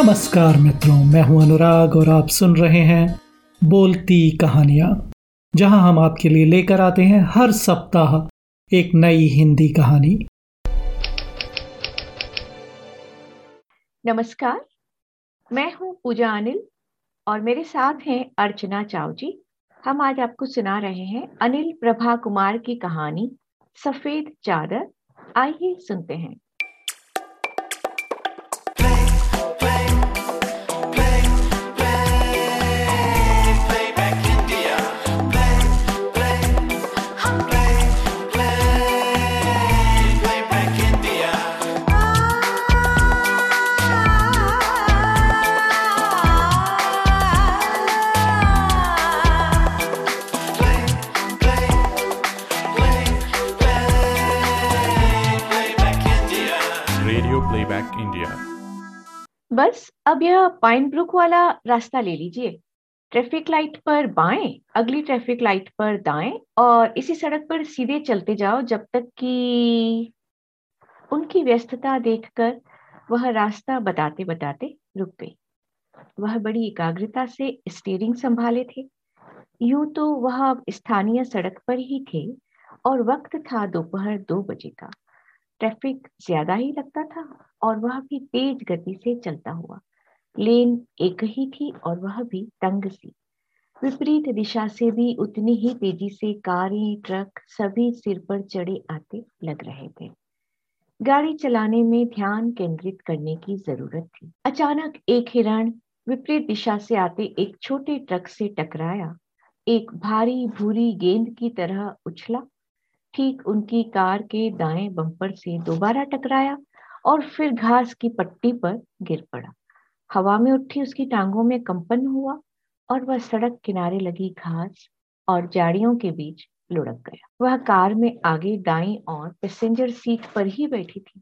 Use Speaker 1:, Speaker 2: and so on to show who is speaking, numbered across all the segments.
Speaker 1: नमस्कार मित्रों, मैं हूँ अनुराग और आप सुन रहे हैं बोलती कहानियाँ, जहाँ हम आपके लिए लेकर आते हैं हर सप्ताह एक नई हिंदी कहानी।
Speaker 2: नमस्कार, मैं हूँ पूजा अनिल और मेरे साथ हैं अर्चना चाव जी हम आज आपको सुना रहे हैं अनिल प्रभा कुमार की कहानी, सफ़ेद चादर, आइए सुनते हैं। अब यह पाइन ब्रुक वाला रास्ता ले लीजिए। ट्रैफ़िक लाइट पर बाएँ, अगली ट्रैफ़िक लाइट पर दाएँ और इसी सड़क पर सीधे चलते जाओ जब तक कि उनकी व्यस्तता देखकर वह रास्ता बताते बताते रुक गई। वह बड़ी एकाग्रता से स्टीयरिंग संभाले थे। यूँ तो वह स्थानीय सड़क पर ही थे और वक्त था दोपहर दो बजे का। ट्रैफ़िक ज़्यादा ही लगता था और वह भी तेज गति से चलता हुआ। लेन एक ही थी और वह भी तंग सी। विपरीत दिशा से भी उतनी ही तेज़ी से कारें, ट्रक सभी सिर पर चढ़े आते लग रहे थे। गाड़ी चलाने में ध्यान केंद्रित करने की ज़रूरत थी। अचानक एक हिरण विपरीत दिशा से आते एक छोटे ट्रक से टकराया। एक भारी भूरी गेंद की तरह उछला। ठीक उनकी कार के दाएँ बम्पर से दोबारा टकराया और फिर घास की पट्टी पर गिर पड़ा। हवा में उठी, उसकी टांगों में कंपन हुआ और वह सड़क किनारे लगी घास और जाड़ियों के बीच लुढ़क गया। वह कार में आगे दाई और पैसेंजर सीट पर ही बैठी थी।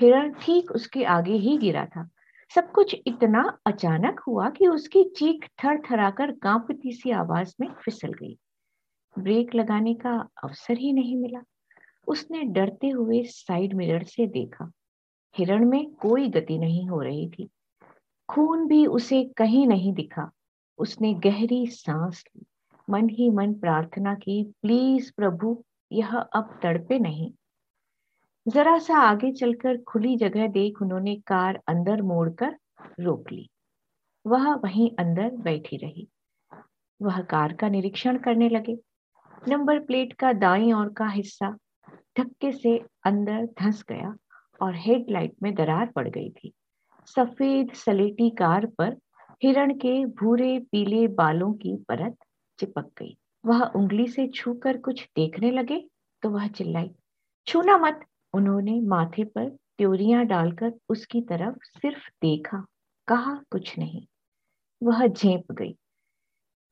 Speaker 2: हिरण ठीक उसके आगे ही गिरा था। सब कुछ इतना अचानक हुआ कि उसकी चीख थर थराकर कांपती सी आवाज़ में फिसल गई। ब्रेक लगाने का अवसर ही नहीं मिला। उसने डरते हुए साइड मिरर से देखा। हिरण में कोई गति नहीं हो रही थी। खून भी उसे कहीं नहीं दिखा। उसने गहरी सांस ली। मन ही मन प्रार्थना की, प्लीज़ प्रभु, यह अब तड़पे नहीं। जरा सा आगे चलकर खुली जगह देख उन्होंने कार अंदर मोड़कर रोक ली। वह वहीं अंदर बैठी रही। वह कार का निरीक्षण करने लगे। नंबर प्लेट का दाई ओर का हिस्सा धक्के से अंदर धंस गया और हेडलाइट में दरार पड़ गई थी। सफ़ेद सलेटी कार पर हिरण के भूरे पीले बालों की परत चिपक गई। वह उंगली से छूकर कुछ देखने लगे तो वह चिल्लाई, छूना मत! उन्होंने माथे पर त्योरियाँ डालकर उसकी तरफ़ सिर्फ़ देखा, कहा कुछ नहीं। वह झेप गई।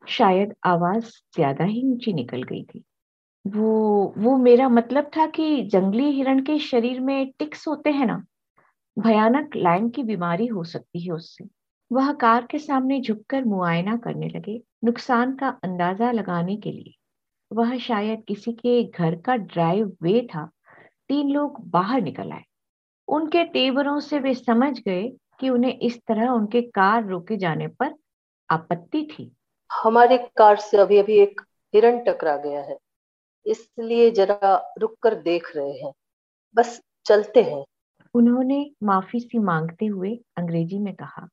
Speaker 2: शायद आवाज़ ज़्यादा ही ऊँची निकल गई थी। वो वो मेरा मतलब था कि जंगली हिरण के शरीर में टिक्स होते हैं ना? भयानक लाइन की बीमारी हो सकती है उससे। वह कार के सामने झुककर मुआयना करने लगे, नुकसान का अंदाज़ा लगाने के लिए। वह शायद किसी के घर का ड्राइव वे था। तीन लोग बाहर निकल आए। उनके तेवरों से वे समझ गए कि उन्हें इस तरह उनके कार रोके जाने पर आपत्ति थी।
Speaker 3: हमारे कार से अभी अभी एक हिरण टकरा गया है। इसलिए जरा रुक कर देख रहे हैं। बस चलते हैं।
Speaker 2: उन्होंने माफ़ी सी मांगते हुए अंग्रेज़ी में कहा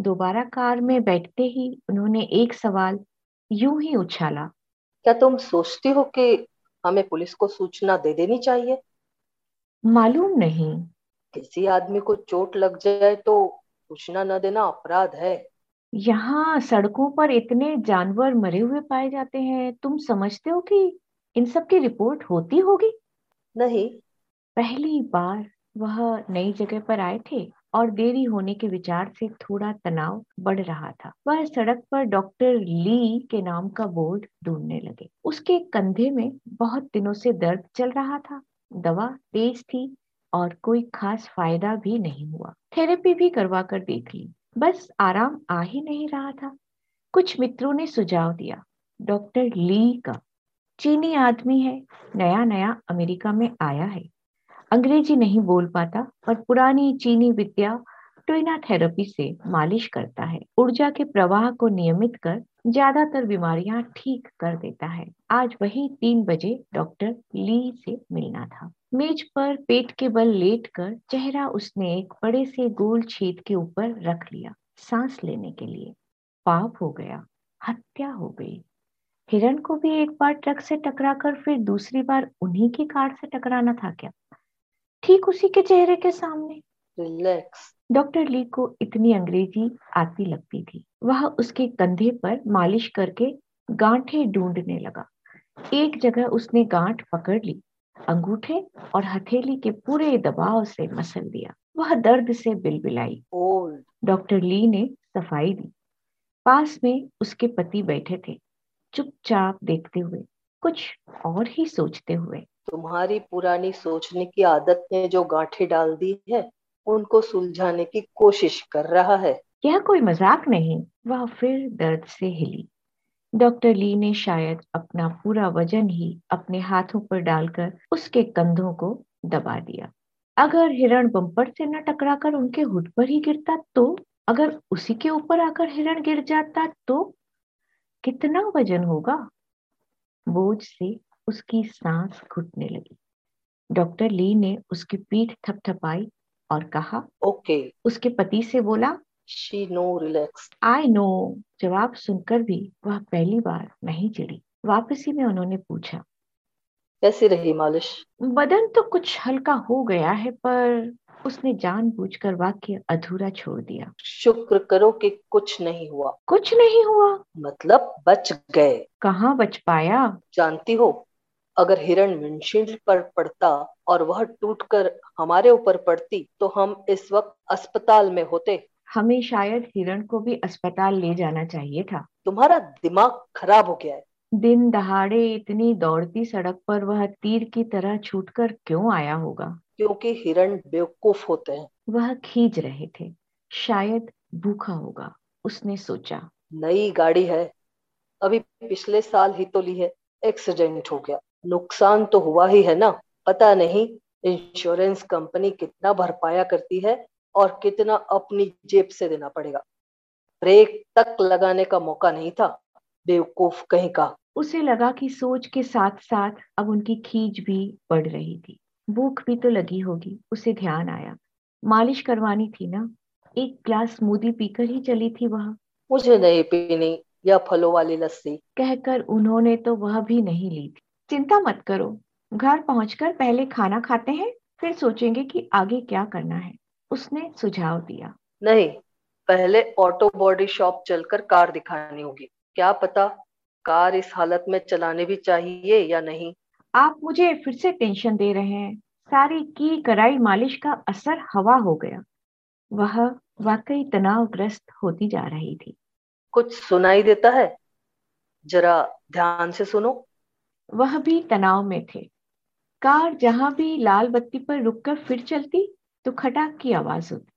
Speaker 2: दोबारा कार में बैठते ही उन्होंने एक सवाल यूँ ही उछाला
Speaker 3: क्या तुम सोचती हो कि हमें पुलिस को सूचना दे देनी चाहिए?
Speaker 2: मालूम नहीं।
Speaker 3: किसी आदमी को चोट लग जाए तो सूचना न देना अपराध है।
Speaker 2: यहाँ सड़कों पर इतने जानवर मरे हुए पाए जाते हैं तुम समझते हो कि इन सब की रिपोर्ट होती होगी?
Speaker 3: नहीं।
Speaker 2: पहली बार वह नई जगह पर आए थे और देरी होने के विचार से थोड़ा तनाव बढ़ रहा था। वह सड़क पर डॉक्टर ली के नाम का बोर्ड ढूँढने लगे। उसके कंधे में बहुत दिनों से दर्द चल रहा था। दवा तेज थी और कोई खास फ़ायदा भी नहीं हुआ। थेरेपी भी करवा कर देख ली। बस आराम आ ही नहीं रहा था। कुछ मित्रों ने सुझाव दिया। डॉक्टर ली का, चीनी आदमी है नया नया अमेरिका में आया है। अंग्रेज़ी नहीं बोल पाता और पुरानी चीनी विद्या टोइना थेरेपी से मालिश करता है। ऊर्जा के प्रवाह को नियमित कर ज़्यादातर बीमारियाँ ठीक कर देता है। आज वही तीन बजे डॉक्टर ली से मिलना था। मेज पर पेट के बल लेट कर चेहरा उसने एक बड़े से गोल छेद के ऊपर रख लिया सांस लेने के लिए। पाप हो गया, हत्या हो गई। हिरण को भी एक बार ट्रक से टकराकर फिर दूसरी बार उन्हीं की कार से टकराना था क्या? ठीक उसी के चेहरे के सामने।
Speaker 3: रिलैक्स
Speaker 2: डॉक्टर ली को इतनी अंग्रेज़ी आती लगती थी। वह उसके कंधे पर मालिश करके गांठे ढूँढने लगा। एक जगह उसने गांठ पकड़ ली अंगूठे और हथेली के पूरे दबाव से मसल दिया। वह दर्द से बिलबिलाई। डॉक्टर ली ने सफ़ाई दी। पास में उसके पति बैठे थे। चुपचाप देखते हुए कुछ और ही सोचते हुए।
Speaker 3: तुम्हारी पुरानी सोचने की आदत ने जो गांठें डाल दी है, उनको सुलझाने की कोशिश कर रहा है।
Speaker 2: यह कोई मज़ाक नहीं? वह, फिर दर्द से हिली। डॉक्टर ली ने शायद अपना पूरा वज़न ही अपने हाथों पर डालकर उसके कंधों को दबा दिया। अगर हिरण बम्पर से न टकराकर उनके हुड पर ही गिरता तो? अगर उसी के ऊपर आकर हिरण गिर जाता तो? कितना वज़न होगा? बोझ से उसकी सांस घुटने लगी। डॉक्टर ली ने उसकी पीठ थपथपाई और कहा
Speaker 3: ओके। okay.
Speaker 2: उसके पति से बोला
Speaker 3: she no relax
Speaker 2: I know जवाब सुनकर भी वह पहली बार नहीं चिड़ी वापसी में उन्होंने पूछा
Speaker 3: कैसी रही मालिश?
Speaker 2: बदन तो कुछ हल्का हो गया है पर उसने जानबूझकर वाक्य अधूरा छोड़ दिया।
Speaker 3: शुक्र करो कि कुछ नहीं हुआ।
Speaker 2: कुछ नहीं हुआ।
Speaker 3: मतलब बच गए।
Speaker 2: कहाँ बच पाया?
Speaker 3: जानती हो? अगर हिरण विंडशील्ड पर पड़ता और वह टूटकर हमारे ऊपर पड़ती तो हम इस वक्त अस्पताल में होते।
Speaker 2: हमें शायद हिरण को भी अस्पताल ले जाना चाहिए था।
Speaker 3: तुम्हारा दिमाग खराब हो गया है।
Speaker 2: दिन दहाड़े इतनी दौड़ती सड़क पर वह तीर की तरह छूटकर क्यों आया होगा?
Speaker 3: क्योंकि हिरण बेवकूफ़ होते हैं।
Speaker 2: वह खींच रहे थे। शायद भूखा होगा उसने सोचा।
Speaker 3: नई गाड़ी है। अभी पिछले साल ही तो ली है। एक्सीडेंट हो गया। नुकसान तो हुआ ही है ना। पता नहीं इंश्योरेंस कंपनी कितना भरपाया करती है और कितना अपनी जेब से देना पड़ेगा। ब्रेक तक लगाने का मौका नहीं था बेवकूफ़ कहीं का।
Speaker 2: उसे लगा कि सोच के साथ साथ अब उनकी खींच भी बढ़ रही थी। भूख भी तो लगी होगी उसे ध्यान आया। मालिश करवानी थी ना। एक ग्लास स्मूदी पीकर ही चली थी वह।
Speaker 3: मुझे नहीं पीनी या फलों वाली लस्सी।
Speaker 2: कहकर उन्होंने तो वह भी नहीं ली थी। चिंता मत करो। घर पहुंचकर पहले खाना खाते हैं फिर सोचेंगे कि आगे क्या करना है। उसने सुझाव दिया।
Speaker 3: नहीं पहले ऑटो बॉडी शॉप चलकर कार दिखानी होगी। क्या पता कार इस हालत में चलाने भी चाहिए या नहीं?
Speaker 2: आप मुझे फिर से टेंशन दे रहे हैं। सारी की कराई मालिश का असर हवा हो गया। वह वाकई तनावग्रस्त होती जा रही थी।
Speaker 3: कुछ सुनाई देता है? जरा ध्यान से सुनो।
Speaker 2: वह भी तनाव में थे। कार जहाँ भी लाल बत्ती पर रुककर फिर चलती तो खटाक की आवाज़ होती।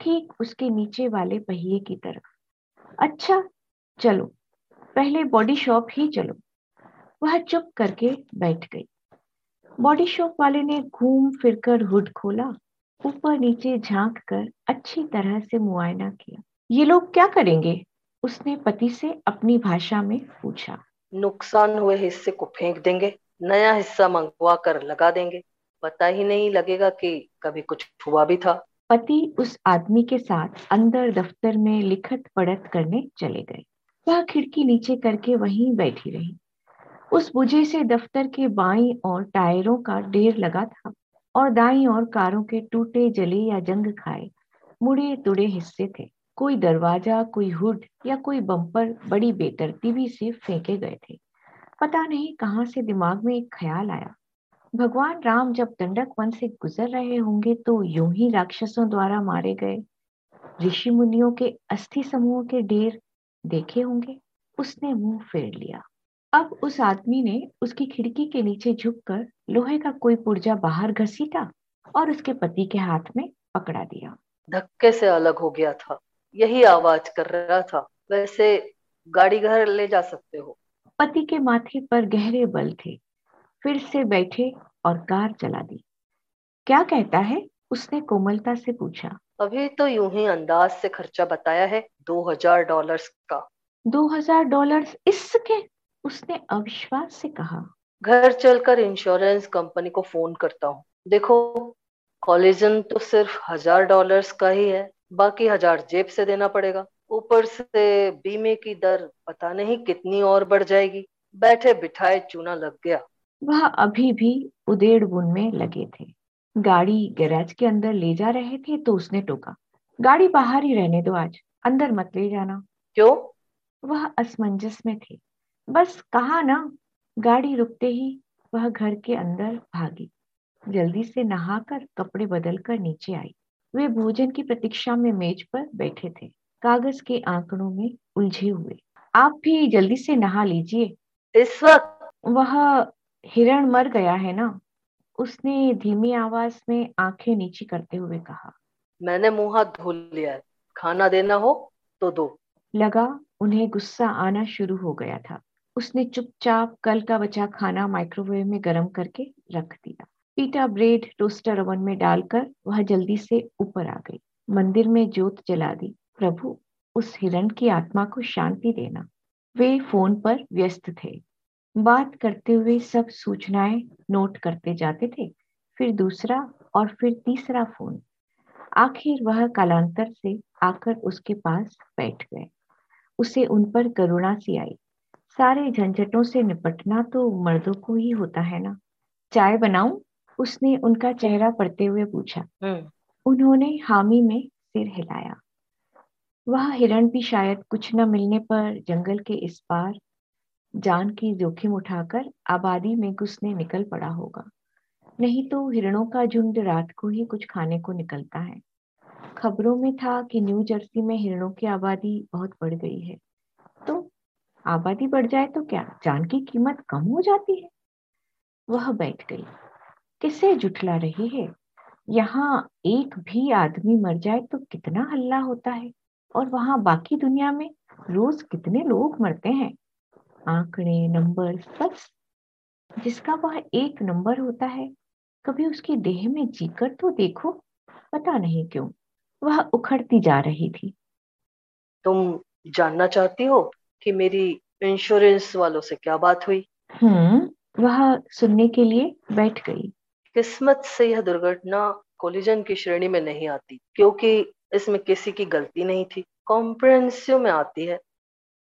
Speaker 2: ठीक उसके नीचे वाले पहिए की तरफ़ अच्छा चलो। पहले बॉडी शॉप ही चलो। वह चुप करके बैठ गई। बॉडी शॉप वाले ने घूम फिरकर हुड खोला। ऊपर नीचे झाँक कर अच्छी तरह से मुआयना किया। ये लोग क्या करेंगे? उसने पति से अपनी भाषा में पूछा।
Speaker 3: नुकसान हुए हिस्से को फेंक देंगे, नया हिस्सा मंगवा कर लगा देंगे। पता ही नहीं लगेगा कि कभी कुछ हुआ भी था।
Speaker 2: पति उस आदमी के साथ अंदर दफ्तर में लिखत पढ़त करने चले गए। वह खिड़की नीचे करके वहीं बैठी रही। उस बुझे से दफ्तर के बाई और टायरों का ढेर लगा था और दाई और कारों के टूटे जले या जंग खाए मुड़े तुड़े हिस्से थे। कोई दरवाज़ा, कोई हुड या कोई बम्पर बड़ी बेतरतीबी से फेंके गए थे। पता नहीं कहाँ से दिमाग में एक ख्याल आया। भगवान राम जब दंडक वन से गुजर रहे होंगे तो यूँ ही राक्षसों द्वारा मारे गए। ऋषि मुनियों के अस्थि समूह के ढेर देखे होंगे। उसने मुँह फेर लिया। अब उस आदमी ने उसकी खिड़की के नीचे झुककर लोहे का कोई पुर्जा बाहर घसीटा और उसके पति के हाथ में पकड़ा दिया।
Speaker 3: धक्के से अलग हो गया था। यही आवाज़ कर रहा था। वैसे गाड़ी घर ले जा सकते हो।
Speaker 2: पति के माथे पर गहरे बल थे। फिर से बैठे और कार चला दी। क्या कहता है? उसने कोमलता से पूछा।
Speaker 3: अभी तो यूँ ही अंदाज से खर्चा बताया है दो हज़ार डॉलर का।
Speaker 2: दो हज़ार डॉलर इसके? उसने अविश्वास से कहा।
Speaker 3: घर चलकर इंश्योरेंस कंपनी को फ़ोन करता हूँ। देखो कॉलेजन तो सिर्फ़ हज़ार डॉलर्स का ही है। बाकी हज़ार जेब से देना पड़ेगा। ऊपर से बीमे की दर पता नहीं कितनी और बढ़ जाएगी। बैठे बिठाए चूना लग गया।
Speaker 2: वह अभी भी उदेड़ बुन में लगे थे। गाड़ी गैराज के अंदर ले जा रहे थे तो उसने टोका। गाड़ी बाहर ही रहने दो आज अंदर मत ले जाना।
Speaker 3: क्यों?
Speaker 2: वह असमंजस में थे। बस कहा ना गाड़ी रुकते ही वह घर के अंदर भागी। जल्दी से नहाकर कपड़े बदलकर नीचे आई। वे भोजन की प्रतीक्षा में मेज पर बैठे थे। कागज़ के आंकड़ों में उलझे हुए। आप भी जल्दी से नहा लीजिए।
Speaker 3: इस वक्त।
Speaker 2: वह हिरण मर गया है ना? उसने धीमी आवाज़ में आँखें नीची करते हुए कहा।
Speaker 3: मैंने मुँह हाथ धो लिया खाना देना हो तो दो।
Speaker 2: लगा उन्हें गुस्सा आना शुरू हो गया था। उसने चुपचाप कल का बचा खाना माइक्रोवेव में गर्म करके रख दिया। पीटा ब्रेड टोस्टर ओवन में डालकर वह जल्दी से ऊपर आ गई। मंदिर में जोत जला दी, प्रभु, उस हिरण की आत्मा को शांति देना वे फ़ोन पर व्यस्त थे। बात करते हुए सब सूचनाएँ नोट करते जाते थे। फिर दूसरा और फिर तीसरा फ़ोन। आखिर वह कालांतर से आकर उसके पास बैठ गए। उसे उन पर करुणा सी आई। सारे झंझटों से निपटना तो मर्दों को ही होता है ना। चाय बनाऊँ? उसने उनका चेहरा पड़ते हुए पूछा
Speaker 3: हम्म।
Speaker 2: उन्होंने हामी में सिर हिलाया। वह हिरण भी शायद कुछ न मिलने पर जंगल के इस पार जान की जोखिम उठाकर आबादी में घुसने निकल पड़ा होगा। नहीं तो हिरणों का झुंड रात को ही कुछ खाने को निकलता है। खबरों में था कि न्यू जर्सी में हिरणों की आबादी बहुत बढ़ गई है। तो आबादी बढ़ जाए तो क्या? जान की कीमत कम हो जाती है? वह बैठ गई। किसे जुटला रही है? यहाँ एक भी आदमी मर जाए तो कितना हल्ला होता है? और वहाँ बाकी दुनिया में रोज कितने लोग मरते हैं? आंकड़े नंबर बस जिसका वह एक नंबर होता है कभी उसकी देह में जीकर तो देखो? पता नहीं क्यों वह उखड़ती जा रही थी।
Speaker 3: तुम जानना चाहती हो कि मेरी इंश्योरेंस वालों से क्या बात हुई?
Speaker 2: हम्म वह सुनने के लिए बैठ गई।
Speaker 3: किस्मत से यह दुर्घटना कोलिजन की श्रेणी में नहीं आती क्योंकि इसमें किसी की गलती नहीं थी। कॉम्प्रेंसिव में आती है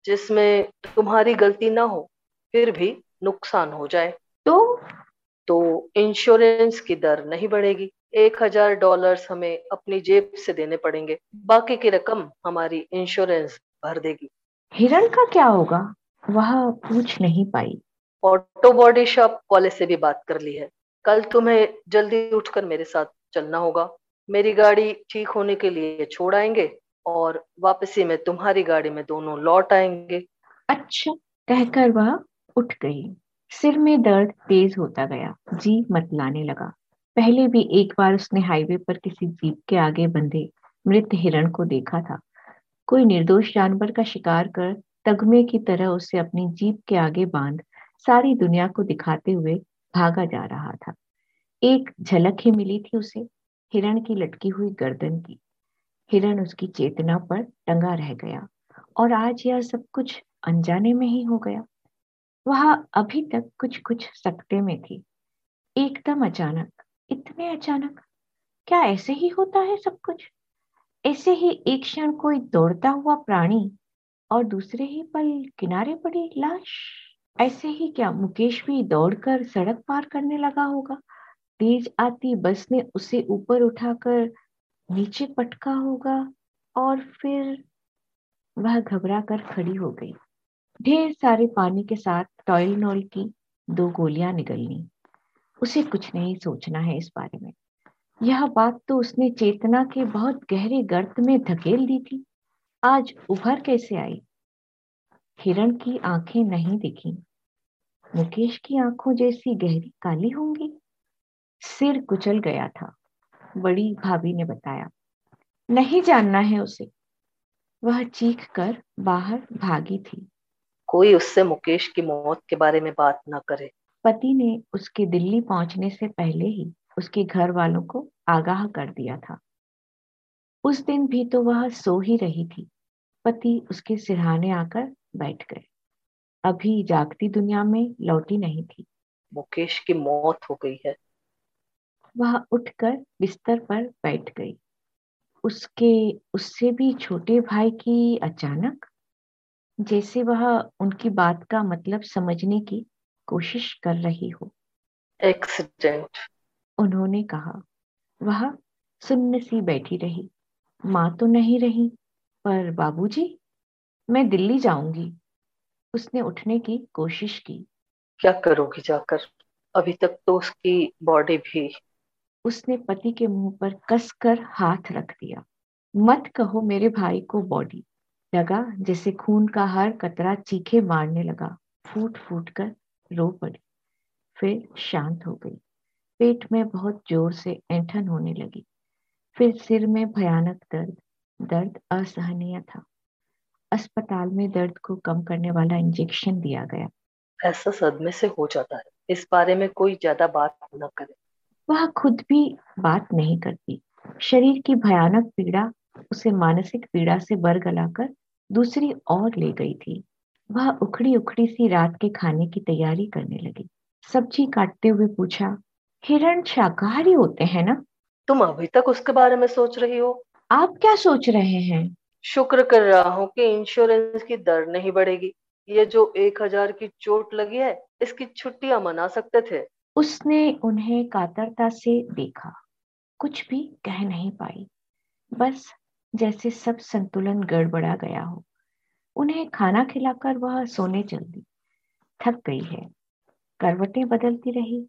Speaker 3: जिसमें तुम्हारी गलती ना हो फिर भी नुकसान हो जाए।
Speaker 2: तो
Speaker 3: तो इंश्योरेंस की दर नहीं बढ़ेगी। एक हज़ार डॉलर हमें अपनी जेब से देने पड़ेंगे। बाकी की रकम हमारी इंश्योरेंस भर देगी।
Speaker 2: हिरण का क्या होगा? वह पूछ नहीं पाई।
Speaker 3: ऑटो बॉडी शॉप वाले से भी बात कर ली है। कल तुम्हें जल्दी उठकर मेरे साथ चलना होगा। मेरी गाड़ी ठीक होने के लिए छोड़ आएँगे और वापसी में तुम्हारी गाड़ी में दोनों लौट आएँगे।
Speaker 2: अच्छा कहकर वह उठ गई। सिर में दर्द तेज होता गया। जी मतलाने लगा। पहले भी एक बार उसने हाईवे पर किसी जीप के आगे बंधे मृत हिरण को देखा था। कोई निर्दोष जानवर का शिकार कर तगमे की तरह उसे अपनी जीप के आगे बाँध सारी दुनिया को दिखाते हुए भागा जा रहा था। एक झलक ही मिली थी उसे, हिरण की लटकी हुई गर्दन की। हिरण उसकी चेतना पर टंगा रह गया और आज यह सब कुछ अनजाने में ही हो गया। वह अभी तक कुछ कुछ सकते में थी। एकदम अचानक, इतने अचानक, क्या ऐसे ही होता है सब कुछ? ऐसे ही एक क्षण कोई दौड़ता हुआ प्राणी और दूसरे ही पल किनारे पड़ी लाश। ऐसे ही क्या मुकेश भी दौड़कर सड़क पार करने लगा होगा? तेज आती बस ने उसे ऊपर उठाकर नीचे पटका होगा और फिर वह घबरा कर खड़ी हो गई। ढेर सारे पानी के साथ टॉयलनॉल की दो गोलियाँ निकलनी उसे कुछ नहीं सोचना है इस बारे में। यह बात तो उसने चेतना के बहुत गहरे गर्त में धकेल दी थी। आज उभर कैसे आई? हिरण की आँखें नहीं दिखी। मुकेश की आँखों जैसी गहरी काली होंगी। सिर कुचल गया था बड़ी भाभी ने बताया। नहीं जानना है उसे। वह चीख कर बाहर भागी थी।
Speaker 3: कोई उससे मुकेश की मौत के बारे में बात ना करे।
Speaker 2: पति ने उसके दिल्ली पहुँचने से पहले ही उसके घर वालों को आगाह कर दिया था। उस दिन भी तो वह सो ही रही थी। पति उसके सिरहाने आकर बैठ गए। अभी जागती दुनिया में लौटी नहीं थी।
Speaker 3: मुकेश की मौत हो गई है।
Speaker 2: वह उठकर बिस्तर पर बैठ गई। उसके उससे भी छोटे भाई की अचानक जैसे वह उनकी बात का मतलब समझने की कोशिश कर रही हो।
Speaker 3: एक्सीडेंट।
Speaker 2: उन्होंने कहा वह सुन्न सी बैठी रही। माँ तो नहीं रही पर बाबूजी मैं दिल्ली जाऊँगी। उसने उठने की कोशिश की।
Speaker 3: क्या करोगी जाकर? अभी तक तो उसकी बॉडी भी।
Speaker 2: उसने पति के मुँह पर कसकर हाथ रख दिया। मत कहो मेरे भाई को बॉडी लगा जैसे खून का हर कतरा चीखे मारने लगा। फूट फूट कर रो पड़ी। फिर शांत हो गई। पेट में बहुत ज़ोर से ऐंठन होने लगी। फिर सिर में भयानक दर्द। दर्द असहनीय था। अस्पताल में दर्द को कम करने वाला इंजेक्शन दिया गया।
Speaker 3: ऐसा सदमे से हो जाता है। इस बारे में कोई ज़्यादा बात न करे।
Speaker 2: वह खुद भी बात नहीं करती। शरीर की भयानक पीड़ा उसे मानसिक पीड़ा से बरगलाकर दूसरी ओर ले गई थी। वह उखड़ी उखड़ी सी रात के खाने की तैयारी करने लगी। सब्ज़ी काटते हुए पूछा हिरण शाकाहारी होते हैं ना?
Speaker 3: तुम अभी तक उसके बारे में सोच रही हो?
Speaker 2: आप क्या सोच रहे हैं?
Speaker 3: शुक्र कर रहा हूँ कि इंश्योरेंस की दर नहीं बढ़ेगी। ये जो एक हज़ार की चोट लगी है, इसकी छुट्टियाँ मना सकते थे।
Speaker 2: उसने उन्हें कातरता से देखा। कुछ भी कह नहीं पाई। बस जैसे सब संतुलन गड़बड़ा गया हो। उन्हें खाना खिलाकर वह सोने चल दी थक गई है। करवटें बदलती रही।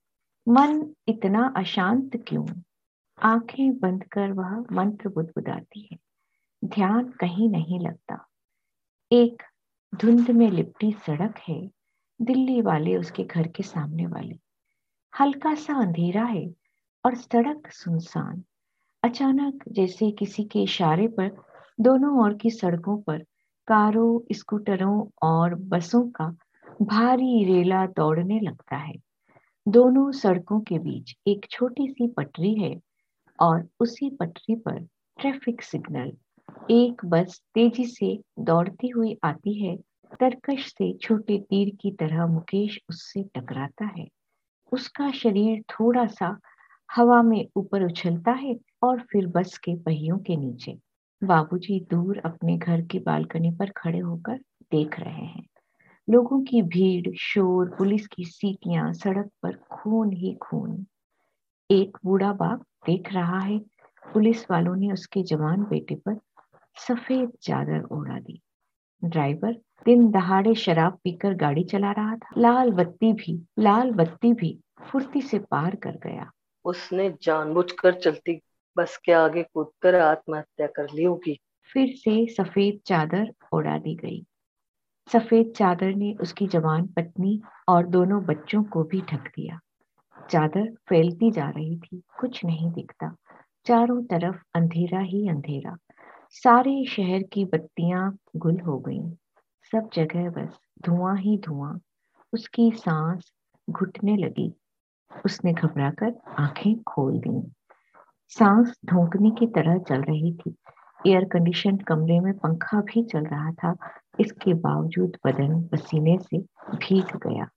Speaker 2: मन इतना अशांत क्यों? आँखें बंद कर वह मंत्र बुदबुदाती है। ध्यान कहीं नहीं लगता। एक धुंध में लिपटी सड़क है, दिल्ली वाले उसके घर के सामने वाली। हल्का सा अंधेरा है और सड़क सुनसान। अचानक जैसे किसी के इशारे पर दोनों ओर की सड़कों पर कारों, स्कूटरों और बसों का भारी रेला दौड़ने लगता है। दोनों सड़कों के बीच एक छोटी सी पटरी है और उसी पटरी पर ट्रैफ़िक सिग्नल। एक बस तेज़ी से दौड़ती हुई आती है। तरकश से छोटे तीर की तरह मुकेश उससे टकराता है। उसका शरीर थोड़ा सा हवा में ऊपर उछलता है और फिर बस के पहियों के नीचे। बाबूजी दूर अपने घर की बालकनी पर खड़े होकर देख रहे हैं। लोगों की भीड़, शोर, पुलिस की सीटियाँ, सड़क पर खून ही खून। एक बूढ़ा बाप देख रहा है। पुलिस वालों ने उसके जवान बेटे पर सफ़ेद चादर ओढ़ा दी। ड्राइवर दिन दहाड़े शराब पीकर गाड़ी चला रहा था। लाल बत्ती भी लाल बत्ती भी फुर्ती से पार कर गया।
Speaker 3: उसने जानबूझकर चलती बस के आगे कूदकर आत्महत्या कर ली होगी।
Speaker 2: फिर से सफ़ेद चादर उड़ा दी गई। सफ़ेद चादर ने उसकी जवान पत्नी और दोनों बच्चों को भी ढक दिया। चादर फैलती जा रही थी कुछ नहीं दिखता। चारों तरफ़ अंधेरा ही अंधेरा। सारे शहर की बत्तियाँ गुल हो गईं। सब जगह बस धुआँ ही धुआँ, उसकी सांस घुटने लगी। उसने घबराकर आँखें खोल दी। सांस धोकने की तरह चल रही थी। एयर कंडीशन कमरे में पंखा भी चल रहा था। इसके बावजूद बदन पसीने से भीग गया।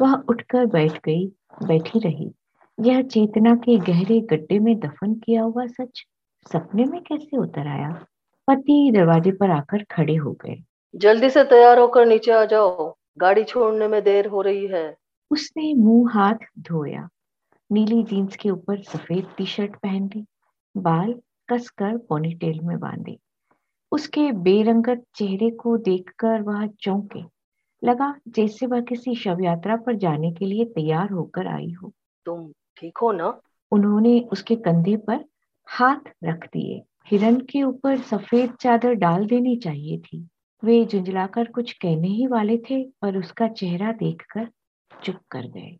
Speaker 2: वह उठकर बैठ गई, बैठी रही। यह चेतना के गहरे गड्ढे में दफन किया हुआ सच सपने में कैसे उतर आया? पति दरवाजे पर आकर खड़े हो गए।
Speaker 3: जल्दी से तैयार होकर नीचे आ जाओ। गाड़ी छोड़ने में देर हो रही है।
Speaker 2: उसने मुँह हाथ धोया। नीली जीन्स के ऊपर सफ़ेद टी शर्ट पहन ली बाल कसकर पोनीटेल में बांधे। उसके बेरंगत चेहरे को देखकर वह चौंके। लगा जैसे वह किसी शव यात्रा पर जाने के लिए तैयार होकर आई हो।
Speaker 3: तुम ठीक हो ना?
Speaker 2: उन्होंने उसके कंधे पर हाथ रख दिए। हिरन के ऊपर सफ़ेद चादर डाल देनी चाहिए थी। वे झुंझलाकर कुछ कहने ही वाले थे पर उसका चेहरा देखकर चुप कर गए।